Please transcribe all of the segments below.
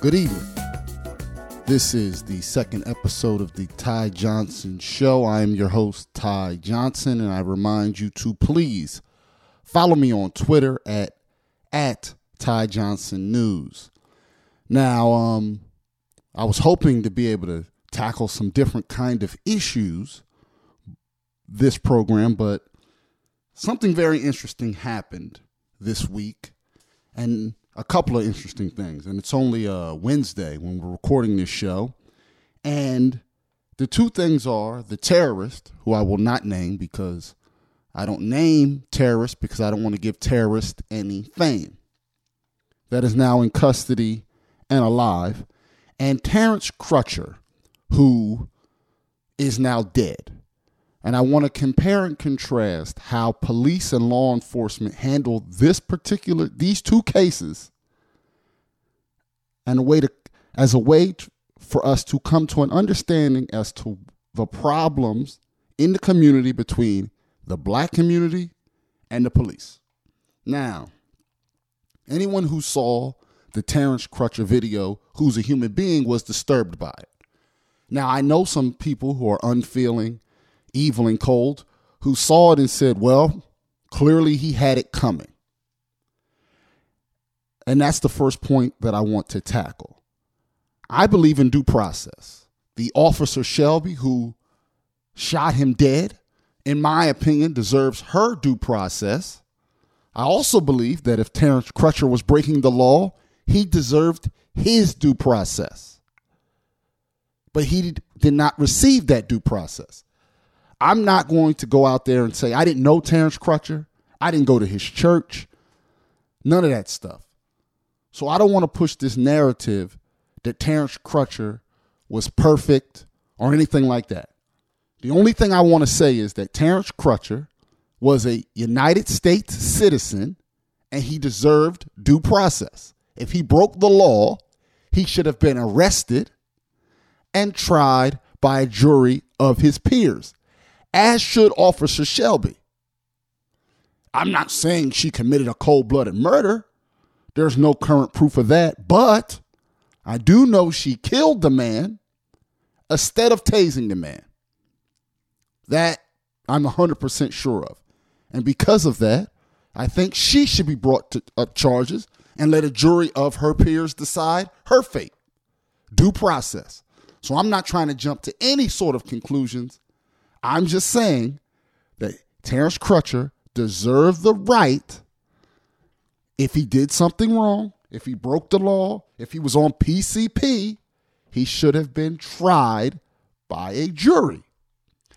Good evening. This is the second episode of the Ty Johnson Show. I am your host, Ty Johnson, and I remind you to please follow me on Twitter at at Ty Johnson News. Now, um, I was hoping to be able to tackle some different kind of issues this program, but something very interesting happened this week, and a couple of interesting things. And it's only uh, Wednesday when we're recording this show, and the two things are the terrorist, who I will not name because I don't name terrorists because I don't want to give terrorists any fame. That is now in custody and alive, and Terrence Crutcher, who is now dead. And I want to compare and contrast how police and law enforcement handled this particular these two cases and a way to as a way to, for us to come to an understanding as to the problems in the community between the black community and the police. Now, anyone who saw the Terrence Crutcher video, who's a human being, was disturbed by it. Now, I know some people who are unfeeling, evil, and cold who saw it and said, well, clearly he had it coming. And that's the first point that I want to tackle. I believe in due process. The officer Shelby, who shot him dead, in my opinion, deserves her due process. I also believe that if Terrence Crutcher was breaking the law, he deserved his due process. But he did not receive that due process. I'm not going to go out there and say, I didn't know Terrence Crutcher. I didn't go to his church. None of that stuff. So I don't want to push this narrative that Terrence Crutcher was perfect or anything like that. The only thing I want to say is that Terrence Crutcher was a United States citizen and he deserved due process. If he broke the law, he should have been arrested and tried by a jury of his peers, as should Officer Shelby. I'm not saying she committed a cold blooded murder. There's no current proof of that, but I do know she killed the man instead of tasing the man. That I'm 100% sure of. And because of that, I think she should be brought to up charges and let a jury of her peers decide her fate. Due process. So I'm not trying to jump to any sort of conclusions. I'm just saying that Terrence Crutcher deserved the right if he did something wrong, if he broke the law, if he was on PCP, he should have been tried by a jury,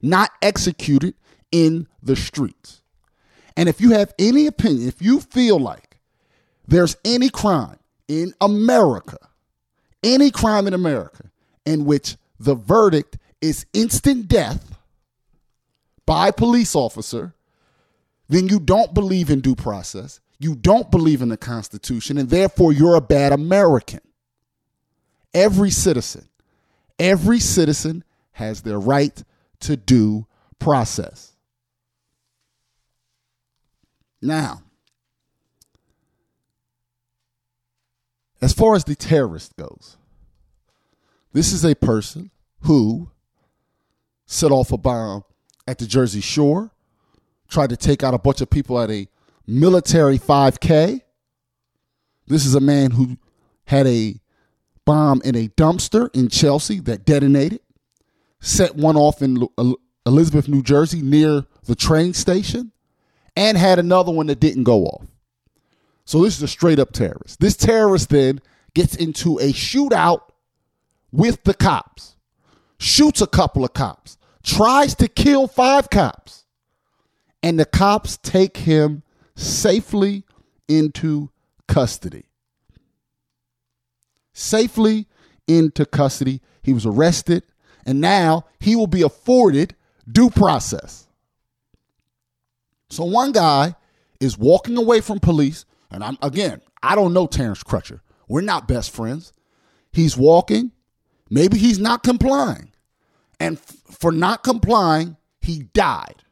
not executed in the streets. And if you have any opinion, if you feel like there's any crime in America, any crime in America in which the verdict is instant death by police officer, then you don't believe in due process you don't believe in the Constitution, and therefore you're a bad American. Every citizen, every citizen has their right to due process. Now, as far as the terrorist goes, this is a person who set off a bomb at the Jersey Shore, tried to take out a bunch of people at a military 5K. This is a man who had a bomb in a dumpster in Chelsea that detonated, set one off in uh, Elizabeth, New Jersey, near the train station, and had another one that didn't go off. So this is a straight up terrorist. This terrorist then gets into a shootout with the cops, shoots a couple of cops, tries to kill five cops, and the cops take him safely into custody. Safely into custody. He was arrested, and now he will be afforded due process. So one guy is walking away from police, and I'm again, I don't know Terrence Crutcher. We're not best friends. He's walking. Maybe he's not complying. And f- for not complying, he died.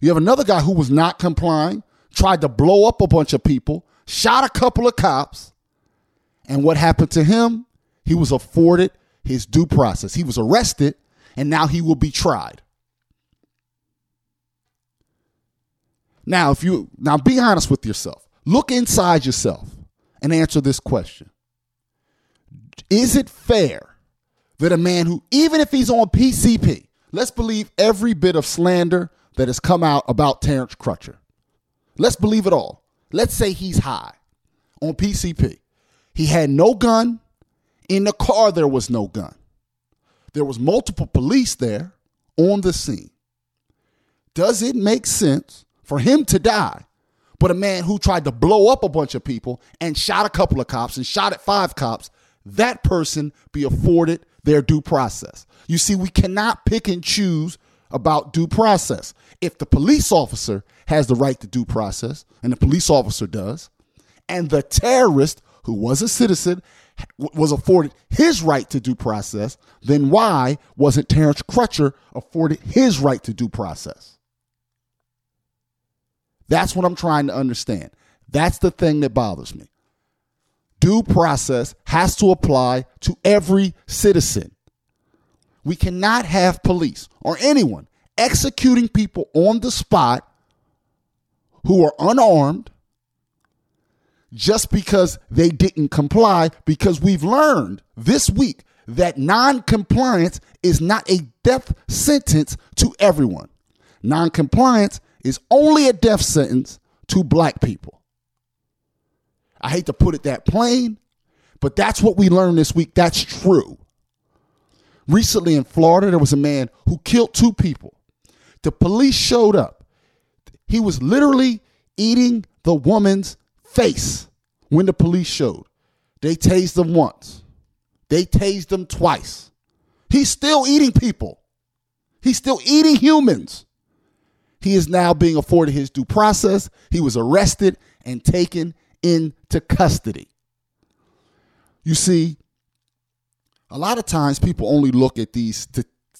You have another guy who was not complying, tried to blow up a bunch of people, shot a couple of cops, And what happened to him? He was afforded his due process. He was arrested and now he will be tried. Now, if you now be honest with yourself. Look inside yourself and answer this question. Is it fair that a man who even if he's on PCP, let's believe every bit of slander that has come out about Terrence Crutcher. Let's believe it all. Let's say he's high on PCP. He had no gun. In the car, there was no gun. There was multiple police there on the scene. Does it make sense for him to die, but a man who tried to blow up a bunch of people and shot a couple of cops and shot at five cops, that person be afforded their due process? You see, we cannot pick and choose about due process. If the police officer has the right to due process, and the police officer does, and the terrorist who was a citizen was afforded his right to due process, then why wasn't Terrence Crutcher afforded his right to due process? That's what I'm trying to understand. That's the thing that bothers me. Due process has to apply to every citizen. We cannot have police or anyone executing people on the spot who are unarmed just because they didn't comply, because we've learned this week that non compliance is not a death sentence to everyone. Non compliance is only a death sentence to black people. I hate to put it that plain, but that's what we learned this week. That's true. Recently in Florida, there was a man who killed two people. The police showed up. He was literally eating the woman's face when the police showed. They tased him once, they tased him twice. He's still eating people, he's still eating humans. He is now being afforded his due process. He was arrested and taken into custody. You see, a lot of times people only look at these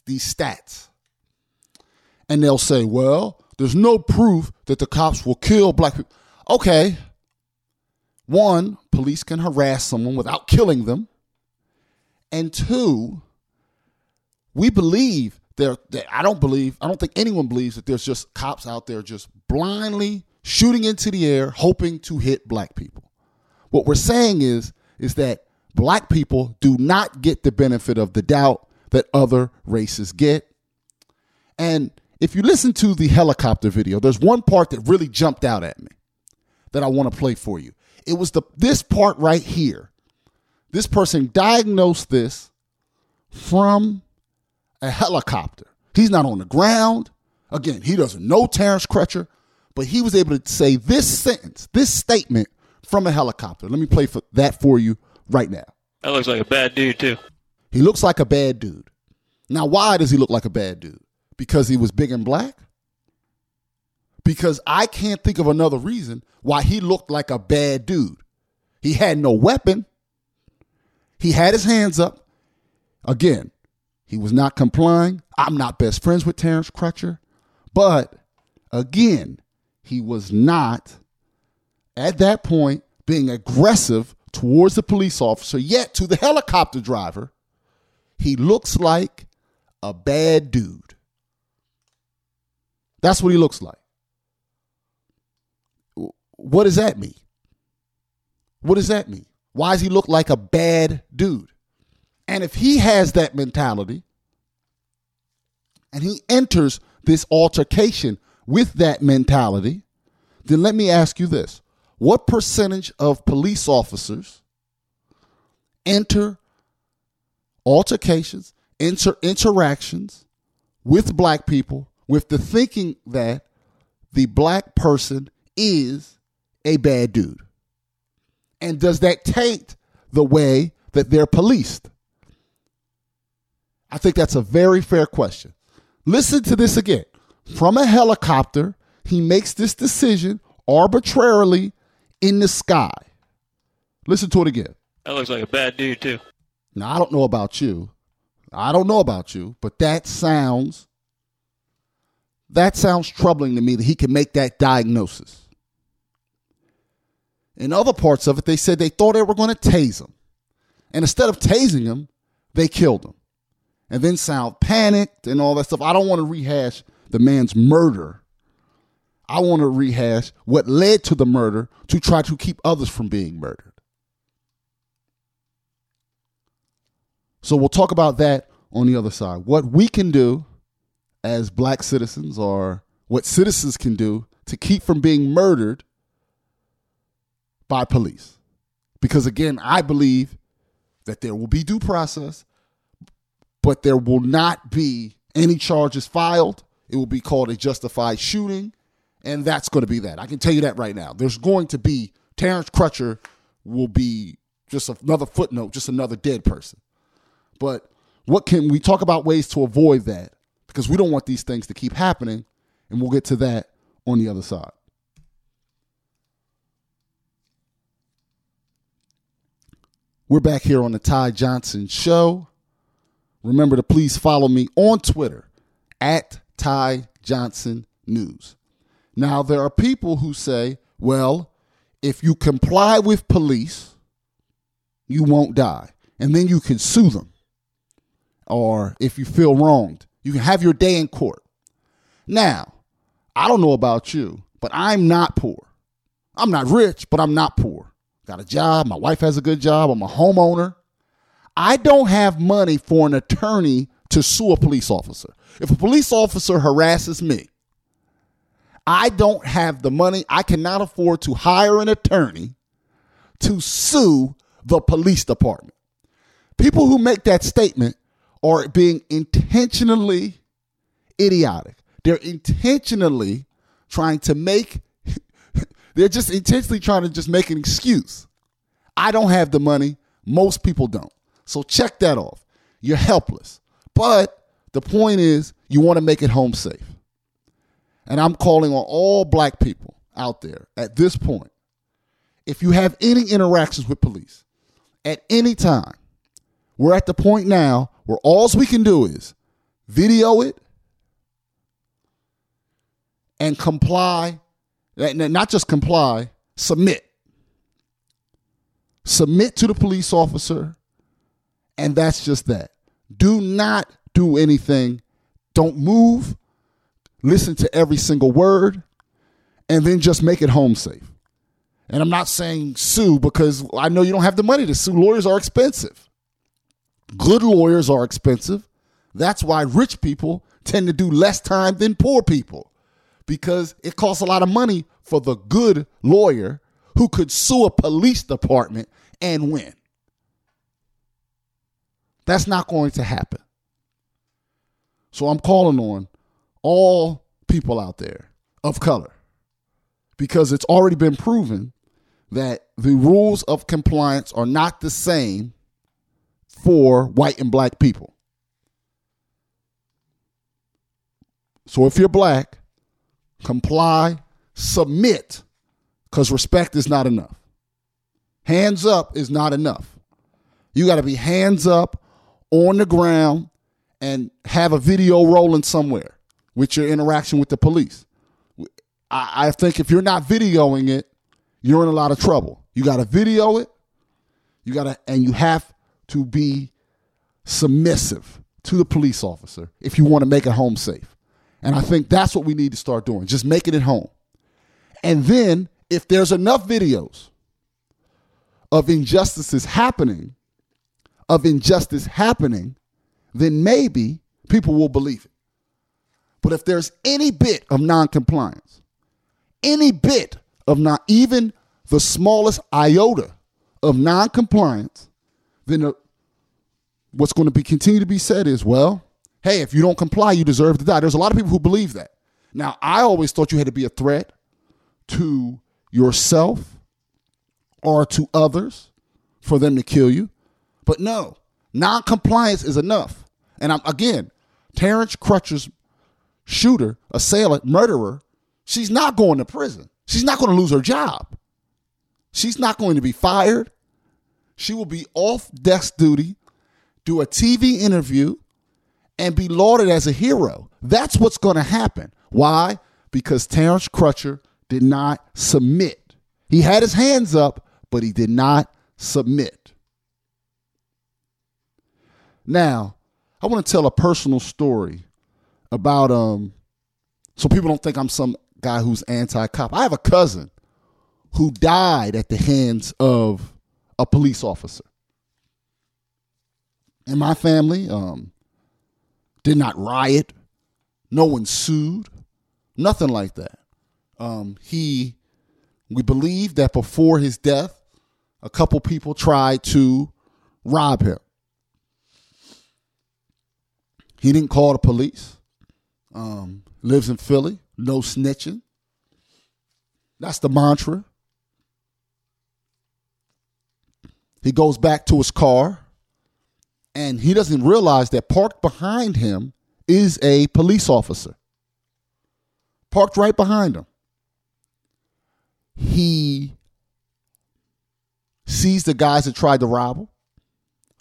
these stats and they'll say, "Well, there's no proof that the cops will kill black people." Okay, one, police can harass someone without killing them. And two, we believe there I don't believe, I don't think anyone believes that there's just cops out there just blindly shooting into the air hoping to hit black people. What we're saying is is that black people do not get the benefit of the doubt that other races get. And if you listen to the helicopter video, there's one part that really jumped out at me that I want to play for you. It was the this part right here. This person diagnosed this from a helicopter. He's not on the ground. Again, he doesn't know Terrence Crutcher, but he was able to say this sentence, this statement from a helicopter. Let me play for that for you right now. That looks like a bad dude too. He looks like a bad dude. Now, why does he look like a bad dude? Because he was big and black? because I can't think of another reason why he looked like a bad dude. He had no weapon. He had his hands up. Again, he was not complying. I'm not best friends with Terrence Crutcher. But again, he was not at that point being aggressive towards the police officer, yet to the helicopter driver, he looks like a bad dude. That's what he looks like. What does that mean? What does that mean? Why does he look like a bad dude? And if he has that mentality and he enters this altercation with that mentality, then let me ask you this. What percentage of police officers enter altercations, inter- interactions with black people with the thinking that the black person is a bad dude? And does that taint the way that they're policed? I think that's a very fair question. Listen to this again. From a helicopter, he makes this decision arbitrarily in the sky. Listen to it again. That looks like a bad dude, too. Now, I don't know about you. I don't know about you, but that sounds that sounds troubling to me that he can make that diagnosis. In other parts of it, they said they thought they were going to tase him. And instead of tasing him, they killed him. And then Sal panicked and all that stuff. I don't want to rehash the man's murder. I want to rehash what led to the murder to try to keep others from being murdered. So we'll talk about that on the other side. What we can do as black citizens or what citizens can do to keep from being murdered by police. Because again, I believe that there will be due process, but there will not be any charges filed. It will be called a justified shooting, and that's going to be that. I can tell you that right now. There's going to be Terrence Crutcher will be just another footnote, just another dead person. But what can we talk about ways to avoid that? Because we don't want these things to keep happening, and we'll get to that on the other side. We're back here on the Ty Johnson Show. Remember to please follow me on Twitter at Ty Johnson News. Now, there are people who say, well, if you comply with police, you won't die. And then you can sue them. Or if you feel wronged, you can have your day in court. Now, I don't know about you, but I'm not poor. I'm not rich, but I'm not poor. Got a job. My wife has a good job. I'm a homeowner. I don't have money for an attorney to sue a police officer. If a police officer harasses me, I don't have the money. I cannot afford to hire an attorney to sue the police department. People who make that statement are being intentionally idiotic. They're intentionally trying to make they're just intentionally trying to just make an excuse. I don't have the money. Most people don't. So check that off. You're helpless. But the point is, you want to make it home safe. And I'm calling on all black people out there at this point. If you have any interactions with police at any time, we're at the point now where all we can do is video it and comply not just comply, submit. Submit to the police officer, and that's just that. Do not do anything. Don't move. Listen to every single word, and then just make it home safe. And I'm not saying sue because I know you don't have the money to sue. Lawyers are expensive. Good lawyers are expensive. That's why rich people tend to do less time than poor people because it costs a lot of money for the good lawyer who could sue a police department and win. That's not going to happen. So I'm calling on all people out there of color because it's already been proven that the rules of compliance are not the same for white and black people. So if you're black, comply, submit, because respect is not enough. Hands up is not enough. You got to be hands up on the ground and have a video rolling somewhere with your interaction with the police. I, I think if you're not videoing it, you're in a lot of trouble. You got to video it. You got to, and you have to be submissive to the police officer if you want to make it home safe. And I think that's what we need to start doing, just making it home. And then if there's enough videos of injustices happening, of injustice happening, then maybe people will believe it. But if there's any bit of noncompliance, any bit of not even the smallest iota of noncompliance, then uh, what's going to be continue to be said is, well, hey, if you don't comply, you deserve to die. There's a lot of people who believe that. Now, I always thought you had to be a threat to yourself or to others for them to kill you. But no, non-compliance is enough. And I'm again, Terrence Crutcher's shooter, assailant, murderer, she's not going to prison. She's not going to lose her job. She's not going to be fired. She will be off desk duty, do a TV interview, and be lauded as a hero. That's what's going to happen. Why? Because Terrence Crutcher did not submit. He had his hands up, but he did not submit. Now, I want to tell a personal story about um so people don't think I'm some guy who's anti-cop. I have a cousin who died at the hands of a police officer. And my family um did not riot. No one sued. Nothing like that. Um, he, we believe that before his death, a couple people tried to rob him. He didn't call the police. Um, lives in Philly. No snitching. That's the mantra. He goes back to his car and he doesn't realize that parked behind him is a police officer. Parked right behind him. He sees the guys that tried to rob him,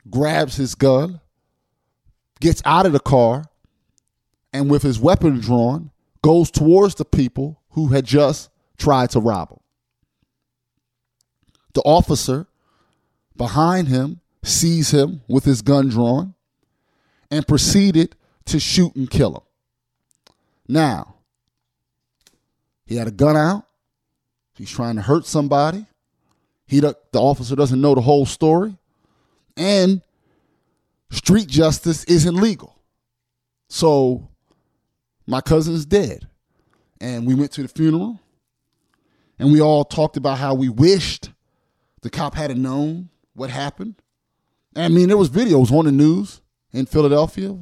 grabs his gun, gets out of the car, and with his weapon drawn, goes towards the people who had just tried to rob him. The officer behind him sees him with his gun drawn and proceeded to shoot and kill him. Now, he had a gun out. He's trying to hurt somebody. He the officer doesn't know the whole story. And street justice isn't legal. So my cousin's dead. And we went to the funeral and we all talked about how we wished the cop hadn't known what happened. I mean, there was videos on the news in Philadelphia.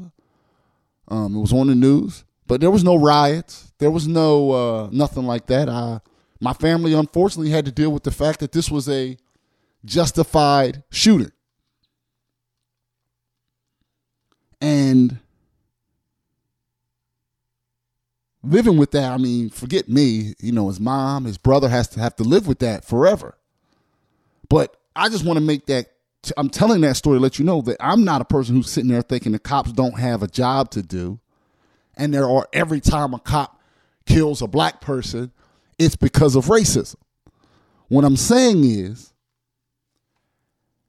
Um, it was on the news, but there was no riots. There was no uh, nothing like that. I, my family unfortunately had to deal with the fact that this was a justified shooting, and living with that. I mean, forget me. You know, his mom, his brother has to have to live with that forever. But I just want to make that I'm telling that story to let you know that I'm not a person who's sitting there thinking the cops don't have a job to do. And there are every time a cop kills a black person, it's because of racism. What I'm saying is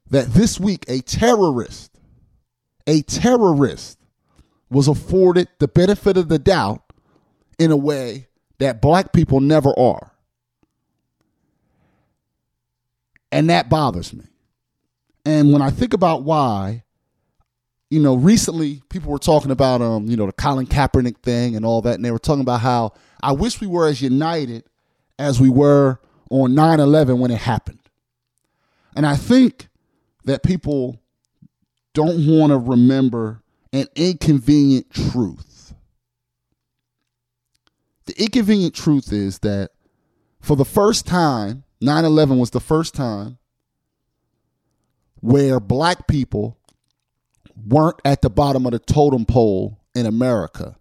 that this week a terrorist, a terrorist was afforded the benefit of the doubt in a way that black people never are. And that bothers me. And when I think about why, you know, recently people were talking about um, you know, the Colin Kaepernick thing and all that, and they were talking about how I wish we were as united as we were on 9-11 when it happened. And I think that people don't want to remember an inconvenient truth. The inconvenient truth is that for the first time, 9 11 was the first time where black people weren't at the bottom of the totem pole in America.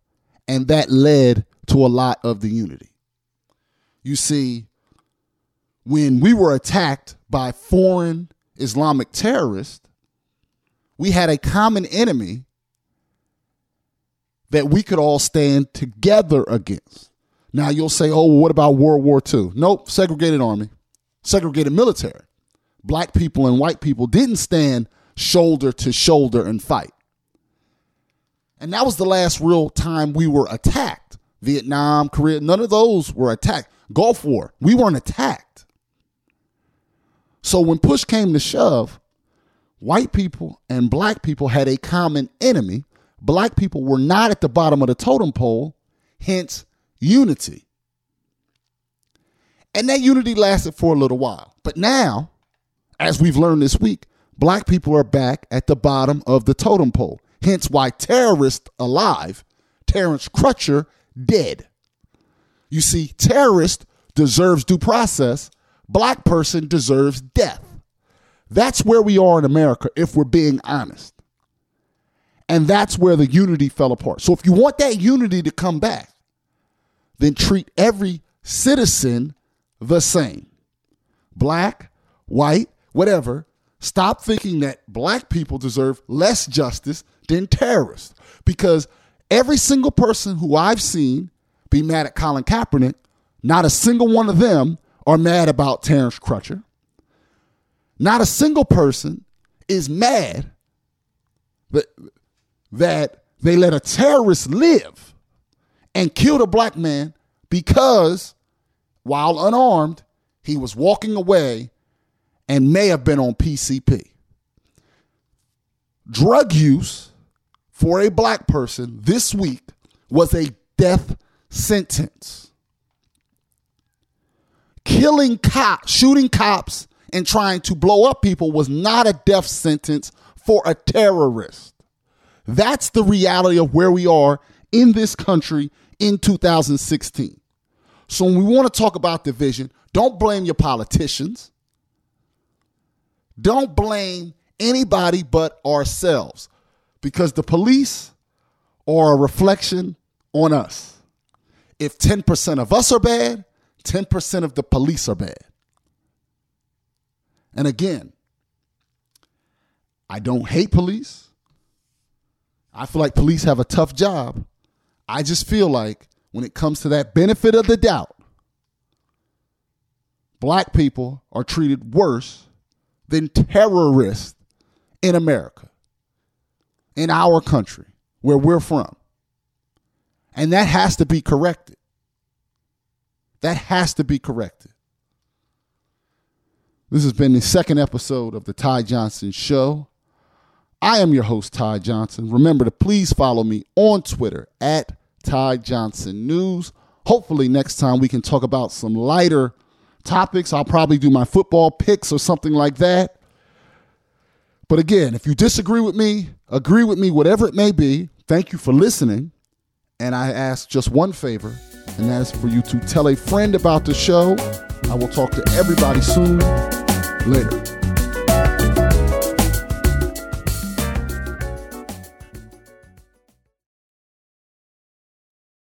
And that led to a lot of the unity. You see, when we were attacked by foreign Islamic terrorists, we had a common enemy that we could all stand together against. Now you'll say, oh, what about World War II? Nope, segregated army, segregated military black people and white people didn't stand shoulder to shoulder and fight. And that was the last real time we were attacked. Vietnam, Korea, none of those were attacked. Gulf War, we weren't attacked. So when push came to shove, white people and black people had a common enemy. Black people were not at the bottom of the totem pole, hence unity. And that unity lasted for a little while. But now, as we've learned this week, black people are back at the bottom of the totem pole. Hence why terrorist alive, Terrence Crutcher dead. You see, terrorist deserves due process, black person deserves death. That's where we are in America if we're being honest. And that's where the unity fell apart. So if you want that unity to come back, then treat every citizen the same. Black, white, whatever, stop thinking that black people deserve less justice than terrorists. Because every single person who I've seen be mad at Colin Kaepernick, not a single one of them are mad about Terrence Crutcher. Not a single person is mad that, that they let a terrorist live and killed a black man because while unarmed, he was walking away and may have been on PCP. Drug use for a black person this week was a death sentence. Killing cops, shooting cops, and trying to blow up people was not a death sentence for a terrorist. That's the reality of where we are in this country in 2016. So when we want to talk about division, don't blame your politicians. Don't blame anybody but ourselves because the police are a reflection on us. If 10% of us are bad, 10% of the police are bad. And again, I don't hate police. I feel like police have a tough job. I just feel like when it comes to that benefit of the doubt, black people are treated worse than terrorists in America, in our country, where we're from. And that has to be corrected. That has to be corrected. This has been the second episode of the Ty Johnson Show. I am your host, Ty Johnson. Remember to please follow me on Twitter at Ty Johnson News. Hopefully, next time we can talk about some lighter topics. I'll probably do my football picks or something like that. But again, if you disagree with me, agree with me, whatever it may be, thank you for listening. And I ask just one favor, and that is for you to tell a friend about the show. I will talk to everybody soon. Later.